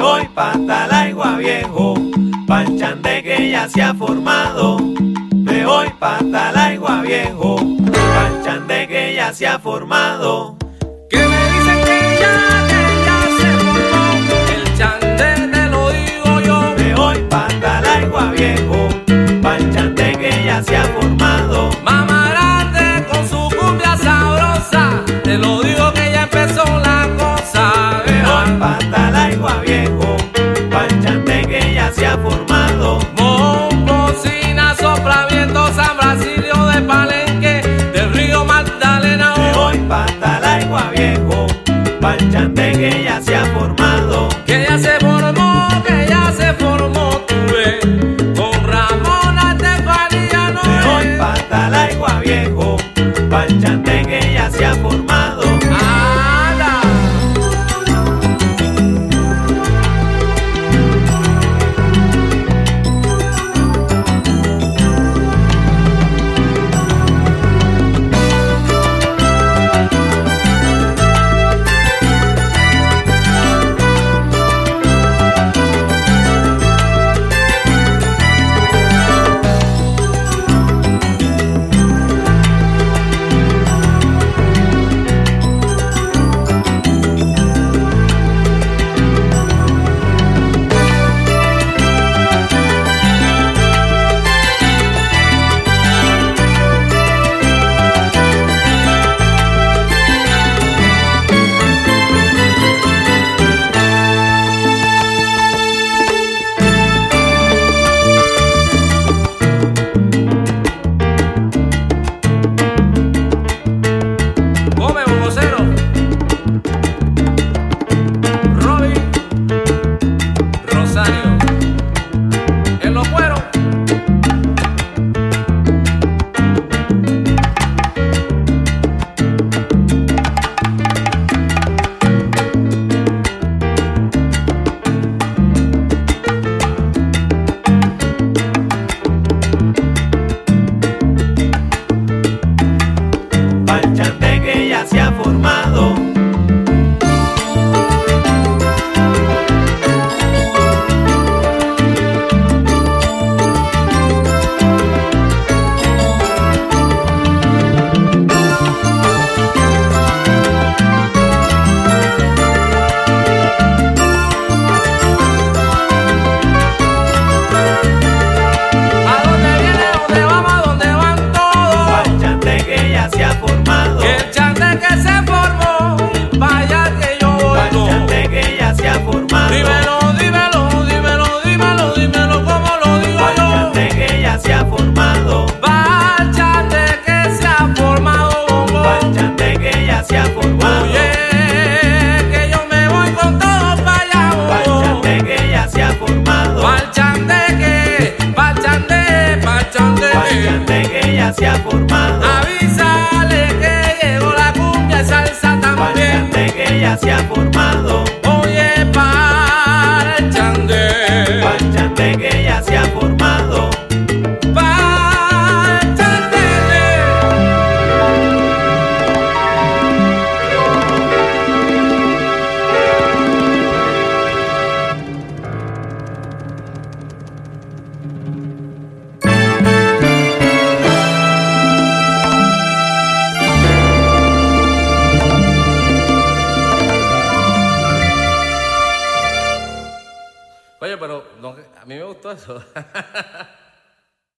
me voy para el agua viejo, panchande que ya se ha formado. Me voy para el agua viejo, panchande que ya se ha formado. canten ellas. se ha formado. pero no, a mí me gustó eso.